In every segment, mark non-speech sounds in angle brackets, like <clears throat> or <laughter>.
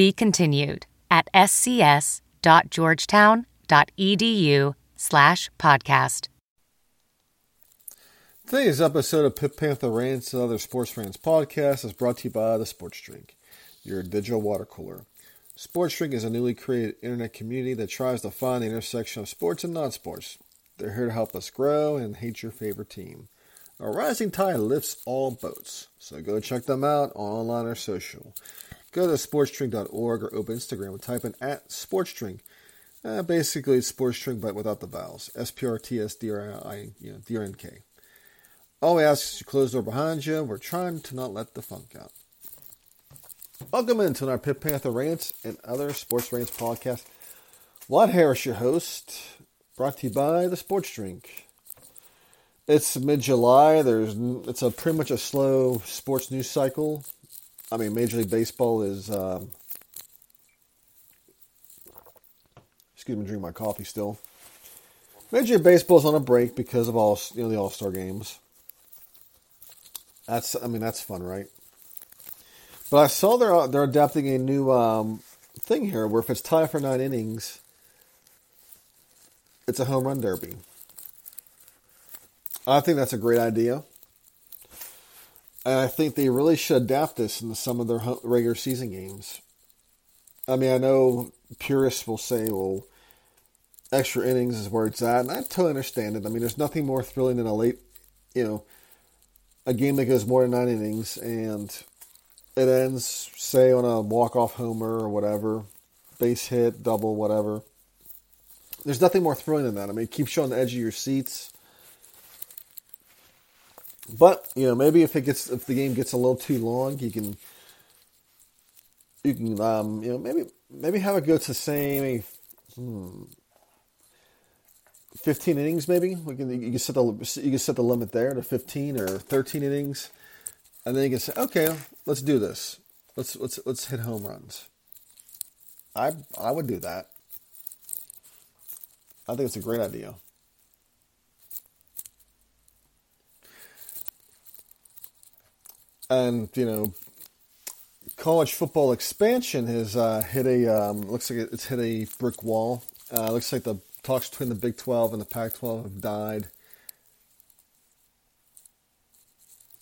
Be continued at scs.georgetown.edu slash podcast. Today's episode of Pitt Panther Rants and Other Sports Rants podcast is brought to you by The Sports Drink, your digital water cooler. Sports Drink is a newly created internet community that tries to find the intersection of sports and non sports. They're here to help us grow and hate your favorite team. A rising tide lifts all boats, so go check them out online or social. Go to sportsdrink.org or open Instagram and type in at sportsdrink. Uh, basically, it's but without the vowels. S P R T S D R I you know, D R N K. All we ask is you close the door behind you. We're trying to not let the funk out. Welcome into our Pitt Panther Rants and other Sports Rants podcast. Vlad Harris, your host, brought to you by the Sports Drink. It's mid July. There's it's a pretty much a slow sports news cycle. I mean, Major League Baseball is. Um, excuse me, drink my coffee still. Major League Baseball is on a break because of all you know the All Star games. That's I mean that's fun, right? But I saw they're they're adapting a new um, thing here where if it's tied for nine innings, it's a home run derby. I think that's a great idea. And I think they really should adapt this into some of their regular season games. I mean, I know purists will say, well, extra innings is where it's at, and I totally understand it. I mean, there's nothing more thrilling than a late, you know, a game that goes more than nine innings and it ends, say, on a walk-off homer or whatever, base hit, double, whatever. There's nothing more thrilling than that. I mean, it keeps you on the edge of your seats. But you know, maybe if it gets if the game gets a little too long, you can you can um, you know maybe maybe have it go to say hmm, 15 innings maybe. We can you can set the you can set the limit there to 15 or 13 innings. And then you can say okay let's do this. Let's let's let's hit home runs. I i would do that. I think it's a great idea and you know college football expansion has uh, hit a um, looks like it's hit a brick wall uh, looks like the talks between the Big 12 and the Pac 12 have died.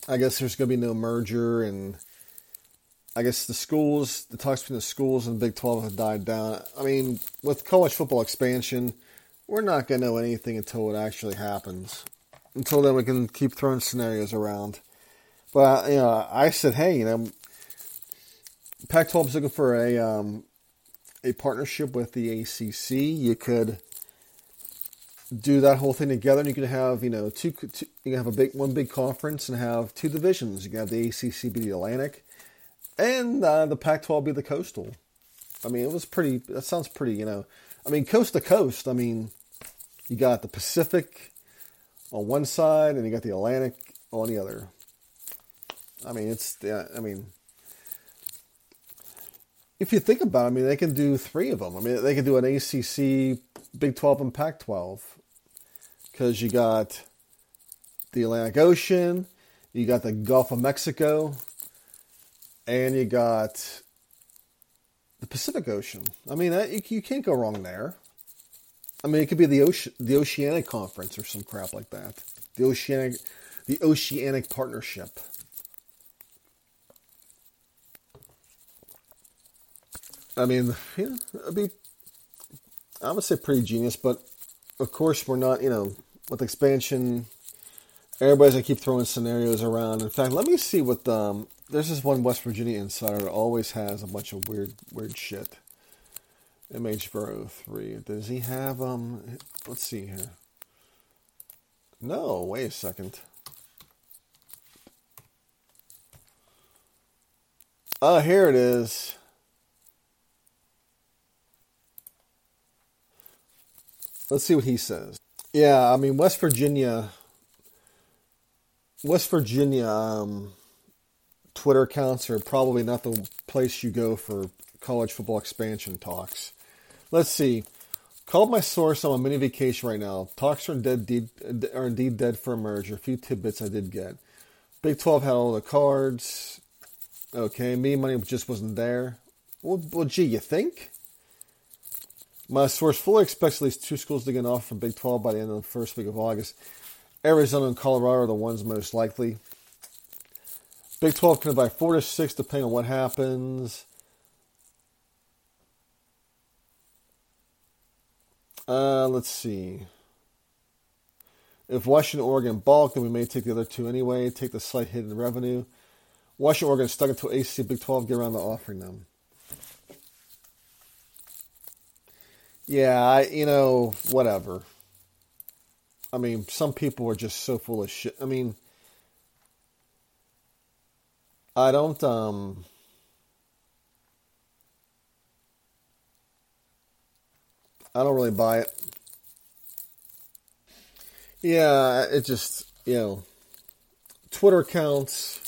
I guess there's going to be no merger, and I guess the schools, the talks between the schools and the Big 12 have died down. I mean, with college football expansion, we're not going to know anything until it actually happens. Until then, we can keep throwing scenarios around. But, you know, I said, hey, you know, Pac 12 is looking for a, um, a partnership with the ACC. You could do that whole thing together, and you could have you know two, two, you can have a big one big conference and have two divisions. You can have the ACC be the Atlantic, and uh, the Pac-12 be the Coastal. I mean, it was pretty. That sounds pretty. You know, I mean, coast to coast. I mean, you got the Pacific on one side, and you got the Atlantic on the other. I mean, it's. I mean, if you think about it, I mean, they can do three of them. I mean, they can do an ACC, Big 12, and Pac 12 because you got the Atlantic Ocean, you got the Gulf of Mexico, and you got the Pacific Ocean. I mean, that, you, you can't go wrong there. I mean, it could be the ocean, the Oceanic Conference or some crap like that. The Oceanic, the Oceanic Partnership. I mean, yeah, it'd be, I would say pretty genius, but of course we're not, you know, with expansion, everybody's gonna keep throwing scenarios around. In fact, let me see what um, there's this one West Virginia insider that always has a bunch of weird weird shit. MH three. Does he have um? Let's see here. No, wait a second. Oh, here it is. Let's see what he says. Yeah, I mean West Virginia. West Virginia um, Twitter accounts are probably not the place you go for college football expansion talks. Let's see. Called my source I'm on a mini vacation right now. Talks are, dead, are indeed dead for a merger. A few tidbits I did get. Big 12 had all the cards. Okay, me money just wasn't there. Well, well, gee, you think? My source fully expects at least two schools to get off from Big 12 by the end of the first week of August. Arizona and Colorado are the ones most likely. Big 12 can buy four to six depending on what happens. Uh, let's see. If Washington, Oregon balk, then we may take the other two anyway, take the slight hit in revenue. Washington, Oregon stuck until ACC Big 12 get around to offering them. Yeah, I, you know, whatever. I mean, some people are just so full of shit. I mean, I don't, um, I don't really buy it. Yeah, it just, you know, Twitter accounts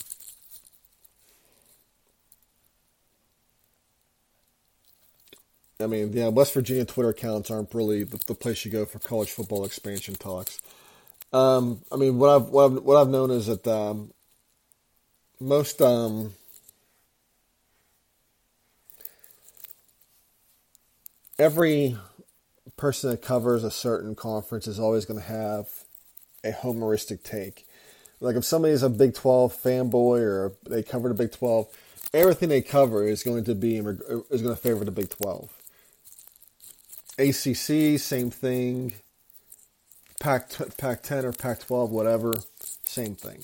I mean, yeah, West Virginia Twitter accounts aren't really the, the place you go for college football expansion talks. Um, I mean, what I've what I've, what I've known is that um, most um, every person that covers a certain conference is always going to have a homeristic take. Like if somebody's a Big Twelve fanboy or they cover the Big Twelve, everything they cover is going to be is going to favor the Big Twelve. ACC, same thing. Pac Pac 10 or Pac 12, whatever, same thing.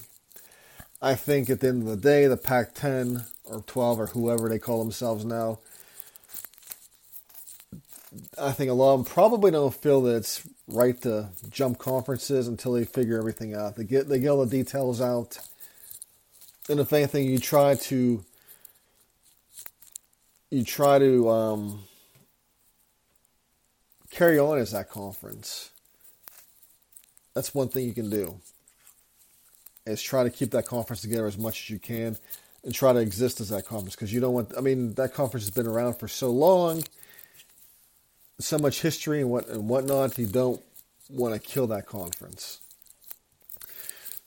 I think at the end of the day, the Pac 10 or 12 or whoever they call themselves now, I think a lot of them probably don't feel that it's right to jump conferences until they figure everything out. They get they get all the details out, and if anything, you try to you try to um, carry on as that conference. That's one thing you can do. Is try to keep that conference together as much as you can and try to exist as that conference because you don't want I mean that conference has been around for so long, so much history and what and whatnot, you don't want to kill that conference.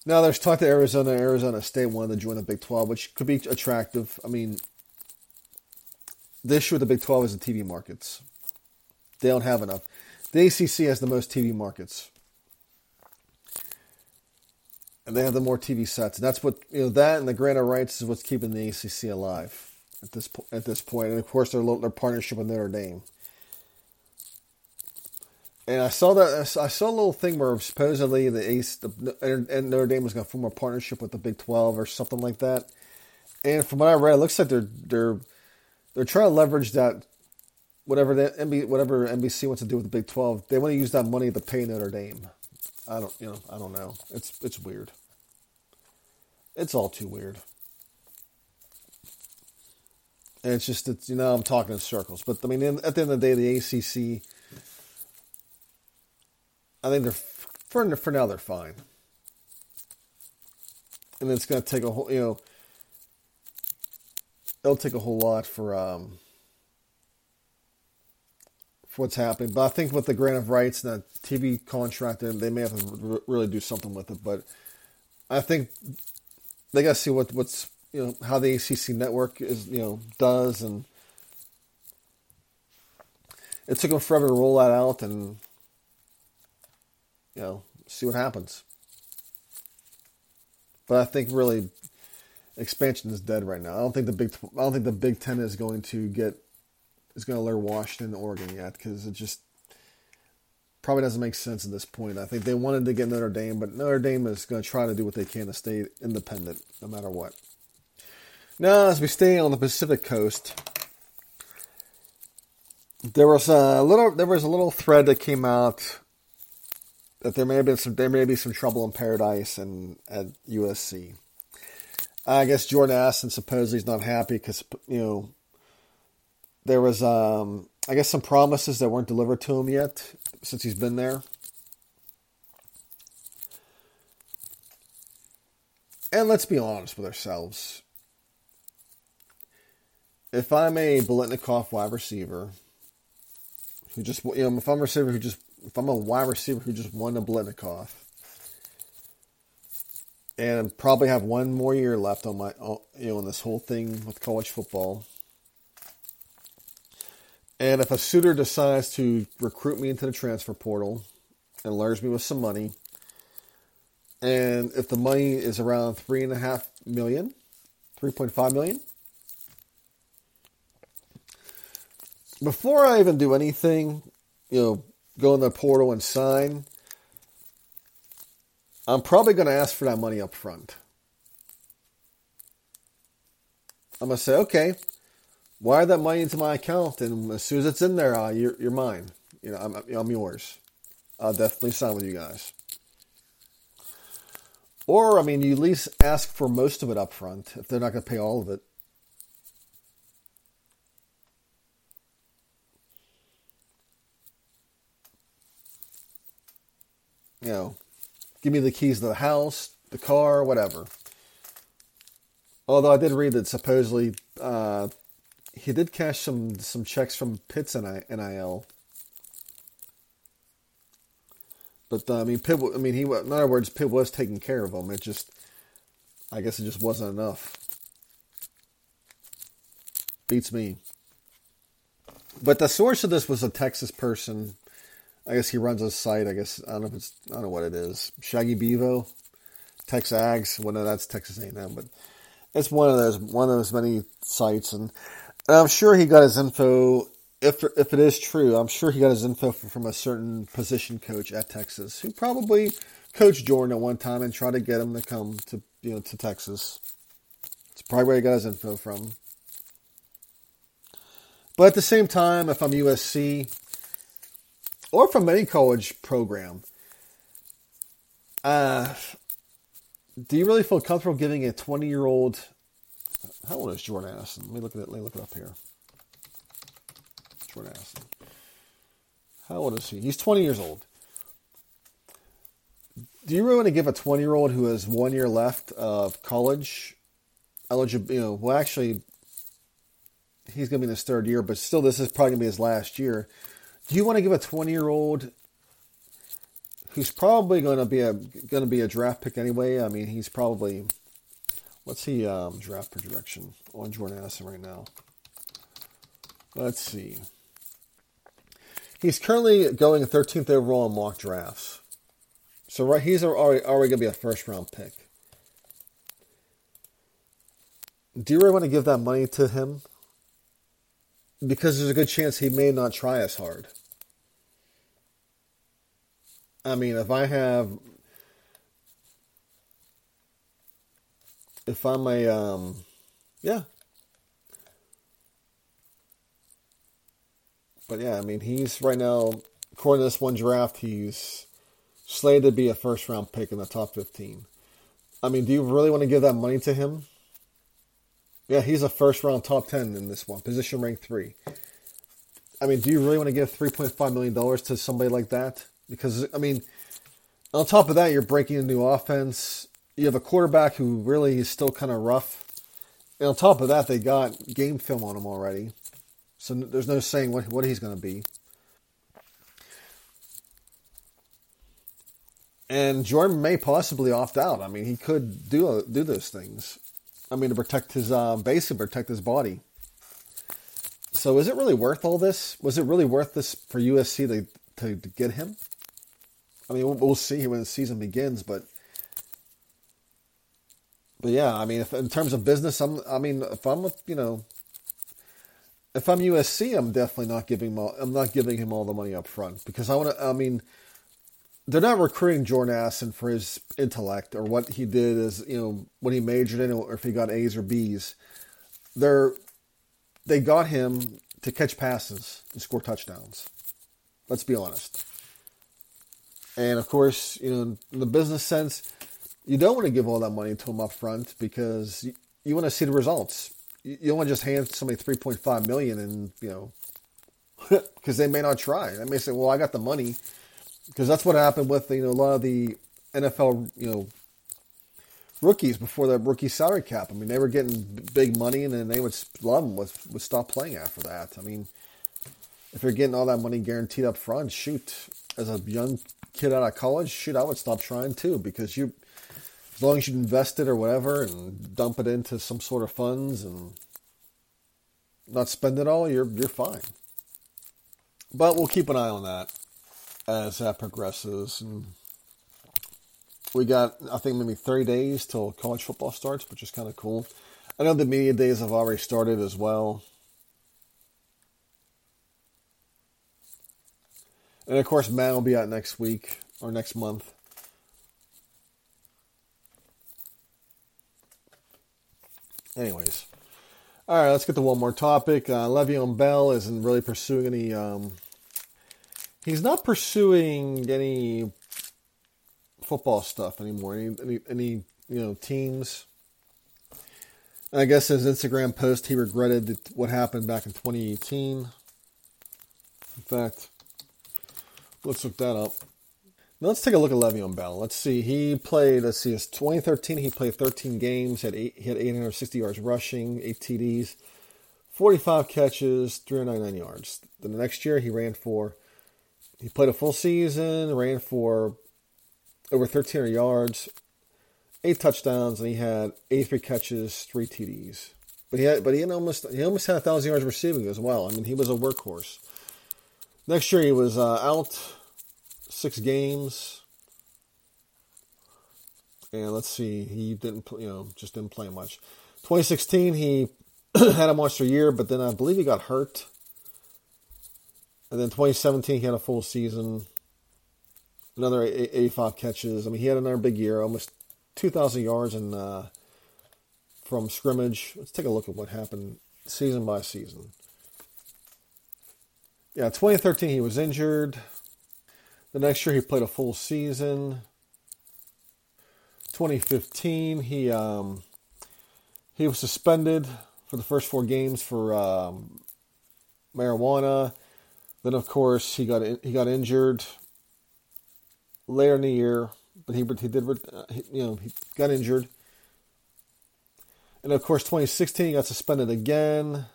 Now there's talk that Arizona, Arizona State wanted to join the Big 12, which could be attractive. I mean, the issue with the Big 12 is the TV markets. They don't have enough. The ACC has the most TV markets. And they have the more TV sets. And that's what, you know, that and the grant of rights is what's keeping the ACC alive at this, po- at this point. And of course, their, their partnership with Notre Dame. And I saw that I saw a little thing where supposedly the Ace the, and Notre Dame was going to form a partnership with the Big Twelve or something like that. And from what I read, it looks like they're they're they're trying to leverage that whatever the NB, whatever NBC wants to do with the Big Twelve, they want to use that money to pay Notre Dame. I don't, you know, I don't know. It's it's weird. It's all too weird. And it's just it's you know I'm talking in circles, but I mean at the end of the day, the ACC, I think they're for for now they're fine, and it's going to take a whole you know it'll take a whole lot for um what's happening. But I think with the grant of rights and the TV contract, they may have to really do something with it. But I think they got to see what what's you know how the ACC network is you know does, and it took them forever to roll that out, and you know see what happens. But I think really expansion is dead right now. I don't think the big I don't think the Big Ten is going to get is going to alert Washington, Oregon yet because it just probably doesn't make sense at this point. I think they wanted to get Notre Dame, but Notre Dame is going to try to do what they can to stay independent no matter what. Now, as we stay on the Pacific Coast, there was a little there was a little thread that came out that there may have been some there may be some trouble in paradise and at USC. I guess Jordan Addison supposedly is not happy because you know there was, um, I guess, some promises that weren't delivered to him yet since he's been there. And let's be honest with ourselves. If I'm a Biletnikoff wide receiver who just, you know, if I'm a receiver who just, if I'm a wide receiver who just won a Biletnikoff and probably have one more year left on my, you know, in this whole thing with college football. And if a suitor decides to recruit me into the transfer portal and lures me with some money, and if the money is around three and a half million, 3.5 million, before I even do anything, you know, go in the portal and sign, I'm probably going to ask for that money up front. I'm going to say, okay, wire that money into my account, and as soon as it's in there, uh, you're, you're mine. You know, I'm, I'm yours. I'll definitely sign with you guys. Or, I mean, you at least ask for most of it up front if they're not going to pay all of it. You know, give me the keys to the house, the car, whatever. Although I did read that supposedly uh, he did cash some some checks from Pitt's and NIL But uh, I mean, Pitt. I mean, he. In other words, Pitt was taking care of him. It just, I guess, it just wasn't enough. Beats me. But the source of this was a Texas person. I guess he runs a site. I guess I don't know if it's. I don't know what it is. Shaggy Bevo, Texas Texags. Well, no, that's Texas A&M, but it's one of those one of those many sites, and, and I'm sure he got his info if if it is true, I'm sure he got his info from a certain position coach at Texas who probably coached Jordan at one time and tried to get him to come to you know to Texas. It's probably where he got his info from. But at the same time, if I'm USC or from any college program, uh, do you really feel comfortable giving a 20 year old? How old is Jordan Addison? Let me look at it. Let me look it up here. Jordan Addison. How old is he? He's 20 years old. Do you really want to give a 20 year old who has one year left of college eligible? You know, well, actually, he's going to be in his third year, but still, this is probably going to be his last year. Do you want to give a 20 year old who's probably going to be a going to be a draft pick anyway? I mean, he's probably what's he um, draft projection on Jordan Addison right now? Let's see. He's currently going 13th overall in mock drafts. So right, he's already, already going to be a first round pick. Do you really want to give that money to him? Because there's a good chance he may not try as hard. I mean, if I have, if I'm a, um, yeah, But yeah, I mean, he's right now, according to this one draft, he's slated to be a first round pick in the top 15. I mean, do you really want to give that money to him? Yeah, he's a first round top 10 in this one, position rank three. I mean, do you really want to give $3.5 million to somebody like that? Because, I mean, on top of that, you're breaking a new offense. You have a quarterback who really is still kind of rough. And on top of that, they got game film on him already. So there's no saying what, what he's going to be. And Jordan may possibly opt out. I mean, he could do do those things. I mean, to protect his uh, basically protect his body. So is it really worth all this? Was it really worth this for USC to to, to get him? I mean, we'll, we'll, see when the season begins, but but yeah, I mean, if, in terms of business, I'm I mean, if I'm you know if I'm USC, I'm definitely not giving him all, I'm not giving him all the money up front because I want to. I mean, they're not recruiting Jordan Addison for his intellect or what he did as you know what he majored in or if he got A's or B's. They're they got him to catch passes and score touchdowns. Let's be honest. And of course, you know, in the business sense, you don't want to give all that money to them up front because you, you want to see the results. you you don't want to just hand somebody three point five million and you know <laughs> because they may not try. They may say, "Well, I got the money," because that's what happened with you know a lot of the NFL you know rookies before the rookie salary cap. I mean, they were getting big money, and then they would of them would, would stop playing after that. I mean, if you're getting all that money guaranteed up front, shoot, as a young kid out of college, shoot, I would stop trying too because you, as long as you invest it or whatever and dump it into some sort of funds and not spend it all, you're you're fine. But we'll keep an eye on that as that progresses. And we got, I think, maybe 30 days till college football starts, which is kind of cool. I know the media days have already started as well. And of course, Matt will be out next week or next month. Anyways, all right, let's get to one more topic. Uh, Le'Veon Bell isn't really pursuing any. Um, he's not pursuing any football stuff anymore. Any, any, any you know teams. I guess his Instagram post, he regretted what happened back in 2018. In fact, let's look that up. Now let's take a look at Le'Veon Bell. Let's see. He played. Let's see. It's 2013. He played 13 games. Had eight, he had 860 yards rushing, eight TDs, 45 catches, 399 yards. Then the next year he ran for. He played a full season. Ran for over 1,300 yards, eight touchdowns, and he had 83 catches, three TDs. But he had, but he had almost he almost had a thousand yards receiving as well. I mean, he was a workhorse. Next year he was uh, out six games. And let's see, he didn't, you know, just didn't play much. 2016, he <clears throat> had a monster year, but then I believe he got hurt. And then 2017, he had a full season, another 85 catches. I mean, he had another big year, almost 2,000 yards and uh, from scrimmage. Let's take a look at what happened season by season. Yeah, 2013, he was injured. The next year, he played a full season. 2015, he um, he was suspended for the first four games for um, marijuana. Then, of course, he got he got injured later in the year, but he he did you know he got injured. And of course, 2016 he got suspended again.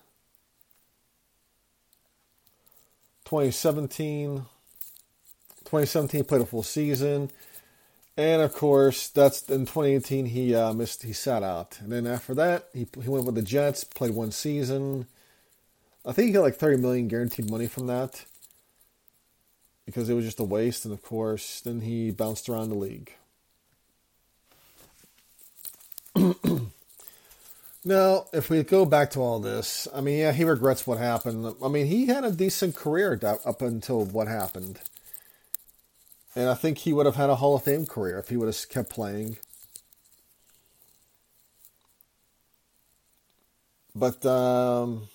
2017 2017 he played a full season, and of course that's in 2018 he uh, missed he sat out, and then after that he he went with the Jets, played one season. I think he got like 30 million guaranteed money from that because it was just a waste, and of course then he bounced around the league. <clears throat> Now, if we go back to all this, I mean, yeah, he regrets what happened. I mean, he had a decent career up until what happened. And I think he would have had a Hall of Fame career if he would have kept playing. But um,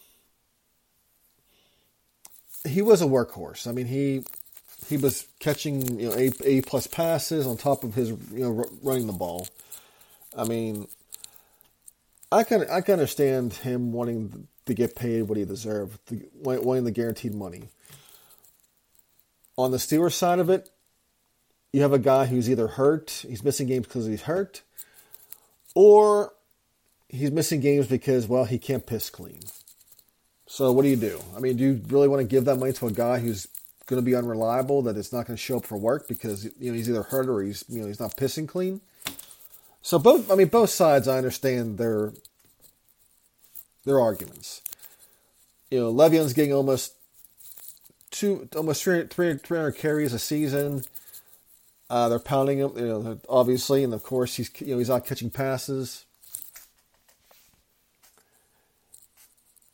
he was a workhorse. I mean, he he was catching you know a a plus passes on top of his you know running the ball. I mean, I can I can understand him wanting to get paid what he deserved, wanting the guaranteed money. On the Steelers side of it, you have a guy who's either hurt, he's missing games because he's hurt, or he's missing games because, well, he can't piss clean. So what do you do? I mean, do you really want to give that money to a guy who's going to be unreliable, that it's not going to show up for work because you know he's either hurt or he's you know he's not pissing clean? So both, I mean, both sides, I understand their their arguments. You know, Le'Veon's getting almost two, almost 300, 300 carries a season. Uh, they're pounding him, you know, obviously, and of course he's you know he's out catching passes,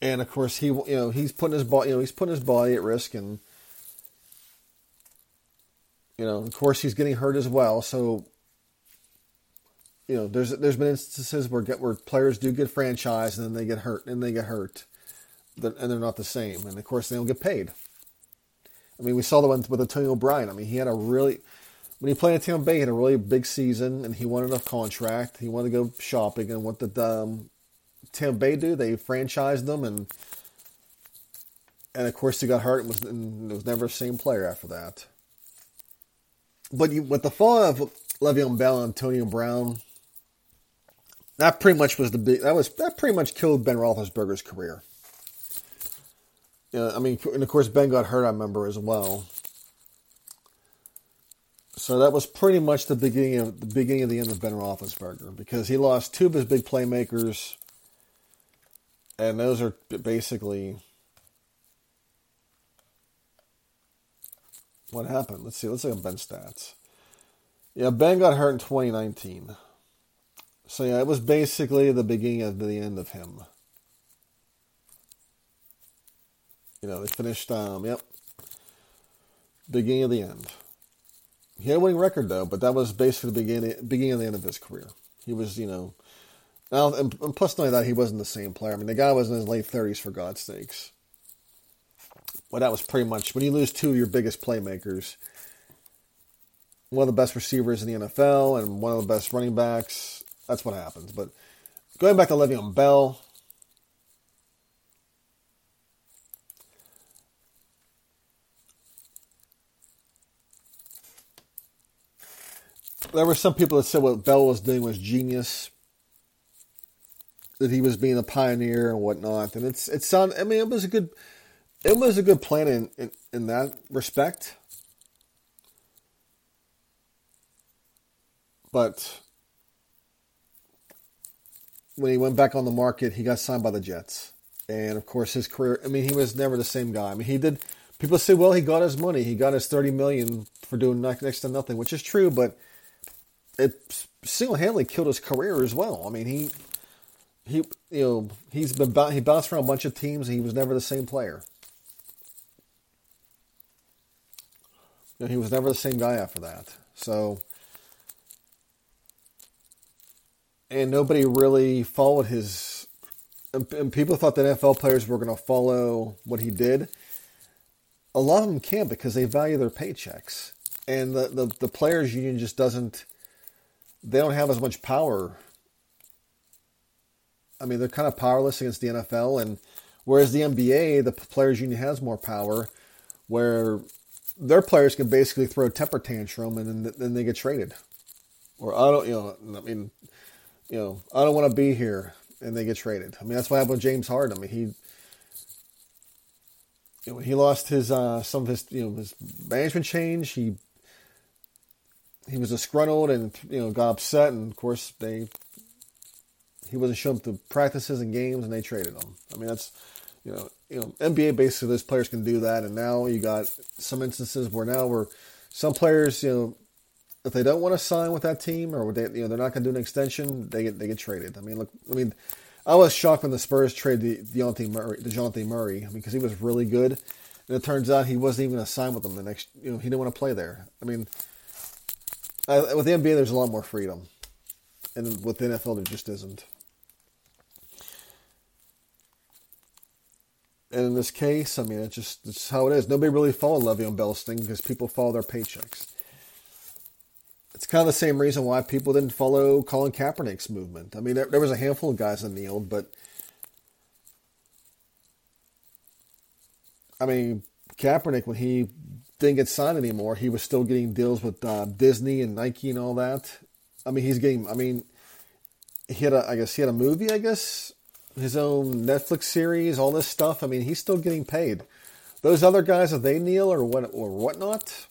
and of course he you know he's putting his body you know he's putting his body at risk, and you know of course he's getting hurt as well. So you know there's there's been instances where get where players do get franchised and then they get hurt and they get hurt, and they're not the same, and of course they don't get paid. I mean, we saw the one with Antonio Brown. I mean, he had a really when he played at Tampa Bay, he had a really big season, and he wanted a contract. He wanted to go shopping and what did um, Tampa Bay do. They franchised them, and and of course he got hurt and was, and was never the same player after that. But you, with the fall of Le'Veon Bell and Antonio Brown, that pretty much was the big. That was that pretty much killed Ben Roethlisberger's career. You know, I mean, and of course Ben got hurt. I remember as well. So that was pretty much the beginning of the beginning of the end of Ben Roethlisberger because he lost two of his big playmakers, and those are basically what happened. Let's see. Let's look at Ben's stats. Yeah, Ben got hurt in 2019. So yeah, it was basically the beginning of the end of him. You know, they finished. Um, yep, beginning of the end. He had a winning record though, but that was basically the beginning, beginning of the end of his career. He was, you know, now and, and plus not only that he wasn't the same player. I mean, the guy was in his late thirties for God's sakes. Well, that was pretty much when you lose two of your biggest playmakers, one of the best receivers in the NFL and one of the best running backs. That's what happens. But going back to Le'Veon Bell, there were some people that said what Bell was doing was genius, that he was being a pioneer and whatnot, and it's it sounded. I mean, it was a good, it was a good plan in in, in that respect, but when he went back on the market, he got signed by the Jets, and of course his career. I mean, he was never the same guy. I mean, he did. People say, well, he got his money. He got his thirty million for doing next to nothing, which is true, but it single-handedly killed his career as well. I mean, he he you know he's been he bounced around a bunch of teams. And he was never the same player. You know, he was never the same guy after that. So, and nobody really followed his. And, and people thought that NFL players were going to follow what he did. A lot of them can't because they value their paychecks, and the the, the players' union just doesn't they don't have as much power. I mean, they're kind of powerless against the NFL, and whereas the NBA, the players' union has more power, where their players can basically throw a temper tantrum and then, then they get traded. Or I don't, you know, I mean, you know, I don't want to be here, and they get traded. I mean, that's what happened with James Harden. I mean, he, he lost his uh, some of his, you know, his management change. He he was disgruntled and you know got upset, and of course they he wasn't showing up to practices and games, and they traded him. I mean that's you know you know NBA basically those players can do that, and now you got some instances where now where some players you know if they don't want to sign with that team or they you know they're not going to do an extension, they get they get traded. I mean look, I mean. I was shocked when the Spurs traded Dejounte Murray, Dejounte Murray. Because he was really good, and it turns out he wasn't even sign with them the next. You know, he didn't want to play there. I mean, uh, with the NBA, there's a lot more freedom, and with the NFL, there just isn't. And in this case, I mean, it's just it's how it is. Nobody really followed Le'Veon Bell's thing because people follow their paychecks. It's kind of the same reason why people didn't follow Colin Kaepernick's movement. I mean, there, there was a handful of guys that kneeled, but I mean, Kaepernick when he didn't get signed anymore, he was still getting deals with uh, Disney and Nike and all that. I mean, he's getting. I mean, he had a. I guess he had a movie. I guess his own Netflix series, all this stuff. I mean, he's still getting paid. Those other guys, if they kneel or what or whatnot,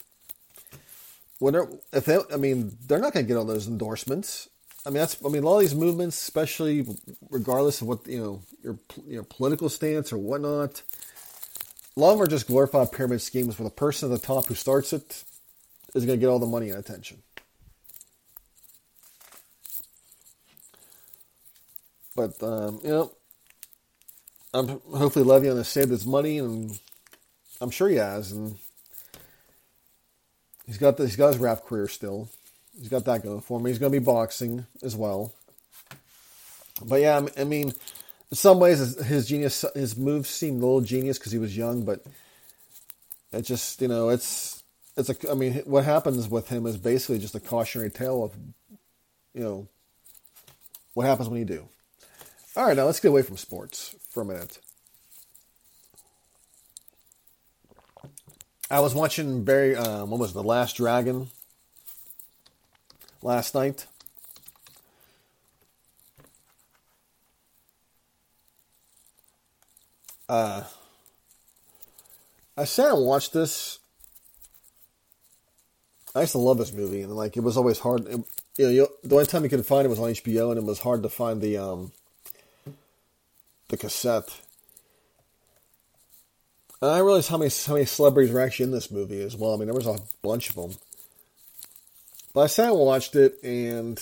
whatever. If they, I mean, they're not going to get all those endorsements. I mean, that's. I mean, all these movements, especially regardless of what you know your your political stance or whatnot lot of them are just glorified pyramid schemes where the person at the top who starts it is going to get all the money and attention. But um, you know, I'm hopefully Le'Veon has saved his money, and I'm sure he has, and he's got he's got his rap career still. He's got that going for him. He's going to be boxing as well. But yeah, I mean, in some ways, his genius, his moves seemed a little genius because he was young, but it just, you know, it's, it's a, I mean, what happens with him is basically just a cautionary tale of, you know, what happens when you do. All right, now let's get away from sports for a minute. I was watching Berry. Um, what was it, the Last Dragon last night? Uh, I sat and watched this. I used to love this movie, and like it was always hard. It, you know, you, the only time you could find it was on HBO, and it was hard to find the um, the cassette. And I realized how many how many celebrities were actually in this movie as well. I mean, there was a bunch of them. But I sat and watched it, and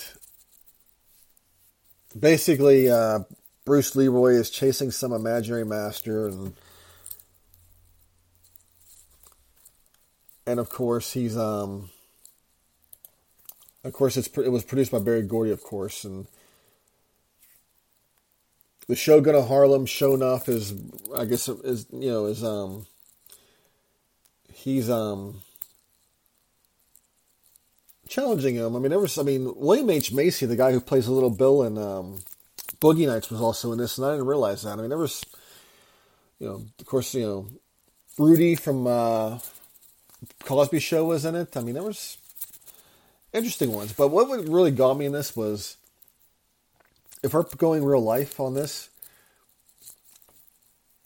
basically, uh, Bruce Leroy is chasing some imaginary master, and and of course he's um. Of course, it's it was produced by Berry Gordy, of course, and the Shogun of Harlem, Sho'nuff, is I guess is you know is um he's um challenging him. I mean, ever I mean William H Macy, the guy who plays a little Bill in um, Boogie Nights, was also in this, and I didn't realize that. I mean, there was you know, of course, you know, Rudy from uh, Cosby Show was in it. I mean, there was interesting ones, but what really got me in this was if we're going real life on this,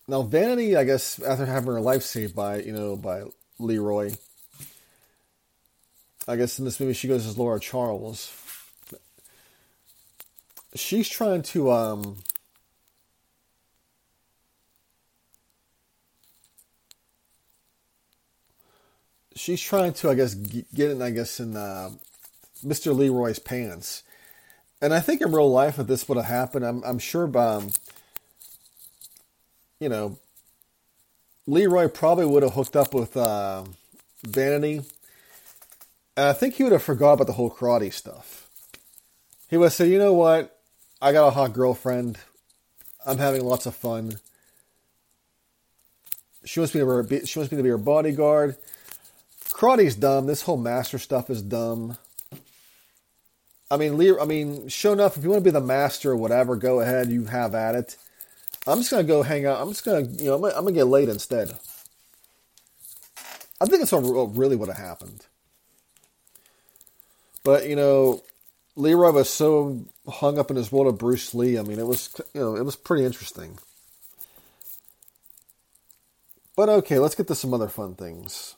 now Vanity, I guess, after having her life saved by you know by Leroy, I guess in this movie she goes as Laura Charles. She's trying to um she's trying to I guess get in I guess in uh, Mr. Leroy's pants and I think in real life, if this would have happened, I'm, I'm sure, um, you know, Leroy probably would have hooked up with uh, Vanity. And I think he would have forgot about the whole karate stuff. He would have said, you know what? I got a hot girlfriend. I'm having lots of fun. She wants me to be, she wants me to be her bodyguard. Karate's dumb. This whole master stuff is dumb. I mean, I mean, sure enough, if you want to be the master or whatever, go ahead. You have at it. I'm just gonna go hang out. I'm just gonna, you know, I'm gonna, I'm gonna get laid instead. I think it's what really would have happened. But you know, Leroy was so hung up in his world of Bruce Lee. I mean, it was, you know, it was pretty interesting. But okay, let's get to some other fun things.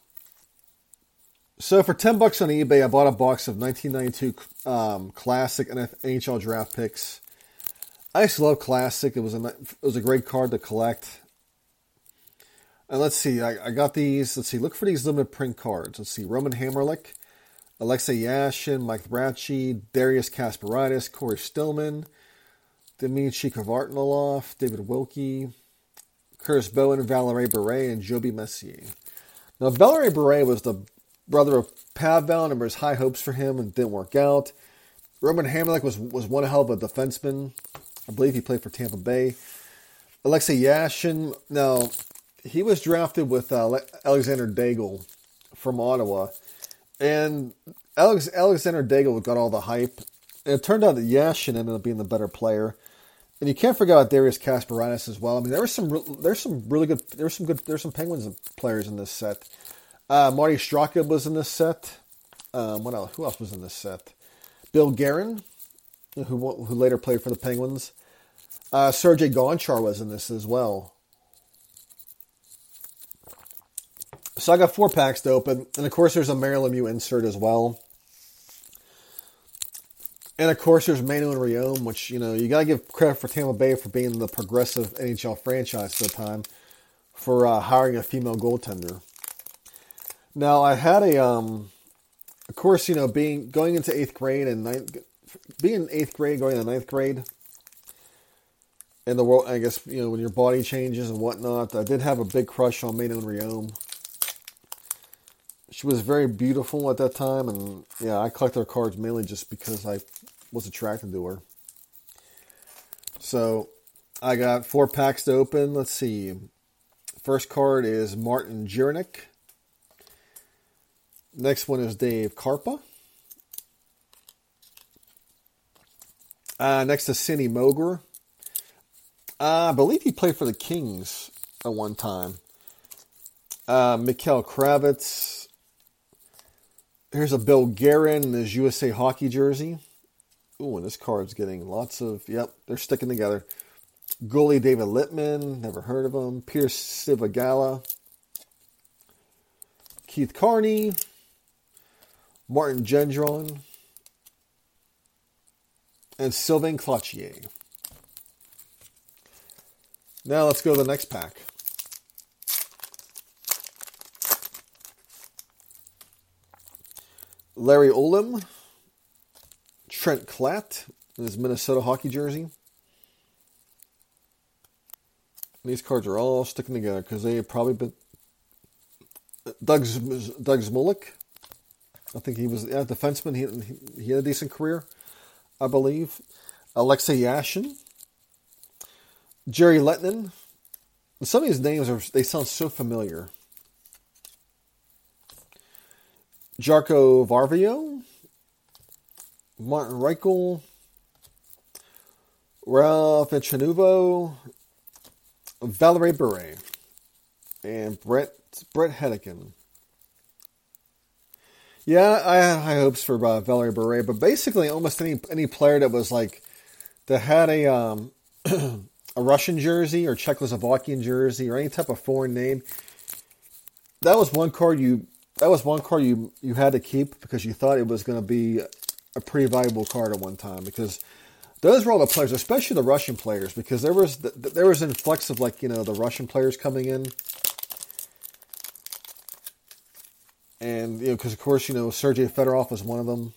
So for ten bucks on eBay, I bought a box of 1992 um, Classic NHL draft picks. I used to love Classic. It was a it was a great card to collect. And let's see, I, I got these. Let's see, look for these limited print cards. Let's see, Roman Hamrlik, Alexei Yashin, Mike Bracci, Darius Kasparaitis, Cory Stillman, Dmitry Kvartalov, David Wilkie, Curtis Bowen, Valeri Bure, and Joby Messier. Now, Valeri Bure was the brother of Pavel, and there was high hopes for him and didn't work out. Roman Hamrlik was was one hell of a defenseman. I believe he played for Tampa Bay. Alexei Yashin, now he was drafted with uh, Alexander Daigle from Ottawa, and Alex, Alexander Daigle got all the hype. And it turned out that Yashin ended up being the better player. And you can't forget about Darius Kasparaitis as well. I mean, there was some there's some really good there's some good there's some Penguins players in this set. Uh, Marty Straka was in this set. Um, what else? Who else was in this set? Bill Guerin, who who later played for the Penguins. Uh, Sergei Gonchar was in this as well. So I got four packs to open, and of course there's a Mario Lemieux insert as well. And of course there's Manon Rhéaume, which you know you gotta give credit for Tampa Bay for being the progressive NHL franchise at the time for uh, hiring a female goaltender. Now I had a um, of course you know being going into eighth grade and ninth, being in eighth grade going to ninth grade. and the world, I guess you know when your body changes and whatnot. I did have a big crush on Manon Rhéaume. She was very beautiful at that time, and yeah, I collect her cards mainly just because I was attracted to her. So I got four packs to open. Let's see. First card is Martin Jiricek. Next one is Dave Karpa. Uh, next is Sandy Moger. Uh, I believe he played for the Kings at one time. Uh, Kravitz. Here's a Bill Guerin in his USA hockey jersey. Ooh, and this card's getting lots of. Yep, they're sticking together. Goalie David Littman, never heard of him. Pierce Sivagala. Keith Carney. Martin Gendron. And Sylvain Cloutier. Now let's go to the next pack. Larry Olimb, Trent Klatt in his Minnesota hockey jersey. These cards are all sticking together because they have probably been. Doug Doug Zmolek, I think he was a defenseman. He, he had a decent career, I believe. Alexei Yashin, Jere Lehtinen. Some of these names are they sound so familiar. Jarkko Varvio, Martin Reichel, Ralph Echanuvo, Valeri Bure, and Bret Bret Hedican. Yeah, I had high hopes for uh, Valeri Bure, but basically almost any any player that was like that had a um, <clears throat> a Russian jersey or Czechoslovakian jersey or any type of foreign name, that was one card you that was one card you you had to keep because you thought it was going to be a pretty valuable card at one time because those were all the players, especially the Russian players, because there was there was an influx of like you know the Russian players coming in, and you know because of course you know Sergei Fedorov was one of them.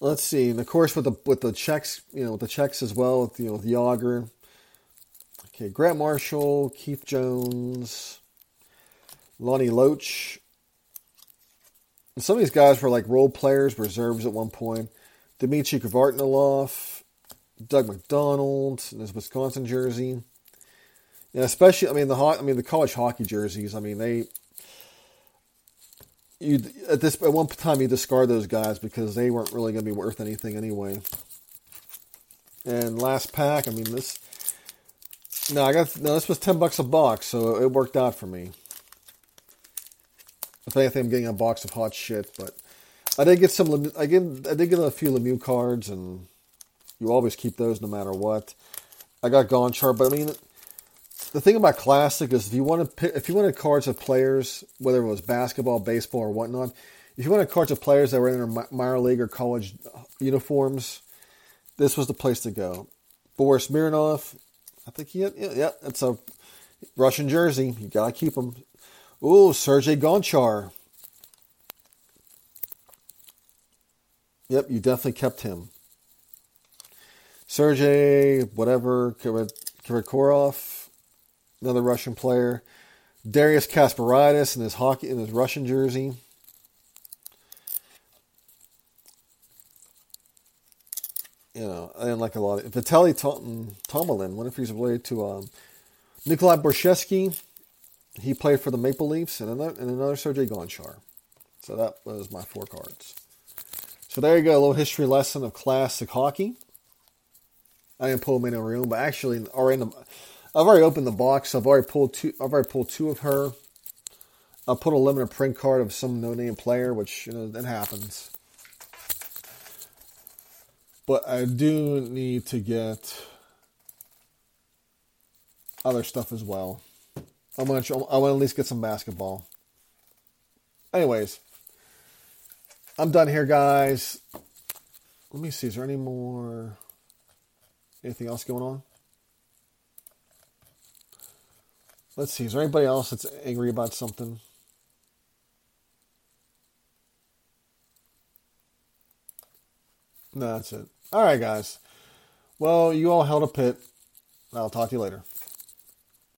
Let's see, and of course with the with the Czechs, you know, with the Czechs as well, with you know with Jagr. Okay, Grant Marshall, Keith Jones, Lonnie Loach. And some of these guys were like role players, reserves at one point. Dmitry Kvartalnov, Doug McDonald in his Wisconsin jersey. And especially, I mean the I mean the college hockey jerseys. I mean they, you at this at one time you discard those guys because they weren't really going to be worth anything anyway. And last pack, I mean this. No, I got no. This was ten bucks a box, so it worked out for me. If think I'm getting a box of hot shit, but I did get some. I get. I did get a few Lemieux cards, and you always keep those no matter what. I got Gonchar, but I mean, the thing about Classic is if you want to pick, if you wanted cards of players, whether it was basketball, baseball, or whatnot, if you wanted cards of players that were in their minor league or college uniforms, this was the place to go. Boris Mironov, I think he had, yeah, yeah, it's a Russian jersey. You gotta keep him. Ooh, Sergei Gonchar. Yep, you definitely kept him. Sergei, whatever, Kirikorov, another Russian player. Darius Kasparaitis in his hockey in his Russian jersey. You know, and like a lot of Vitaly Tom, Tomlin. What if he's related to um, Nikolai Borschevsky? He played for the Maple Leafs and another, and another Sergei Gonchar. So that was my four cards. So there you go, a little history lesson of classic hockey. I didn't pull them in a room, but actually, already the, I've already opened the box. I've already pulled two. I've already pulled two of her. I put a limited print card of some no-name player, which you know that happens. But I do need to get other stuff as well. I'm gonna. I want to at least get some basketball. Anyways, I'm done here, guys. Let me see. Is there any more? Anything else going on? Let's see. Is there anybody else that's angry about something? No, that's it. All right, guys. Well, you all held a pit. I'll talk to you later.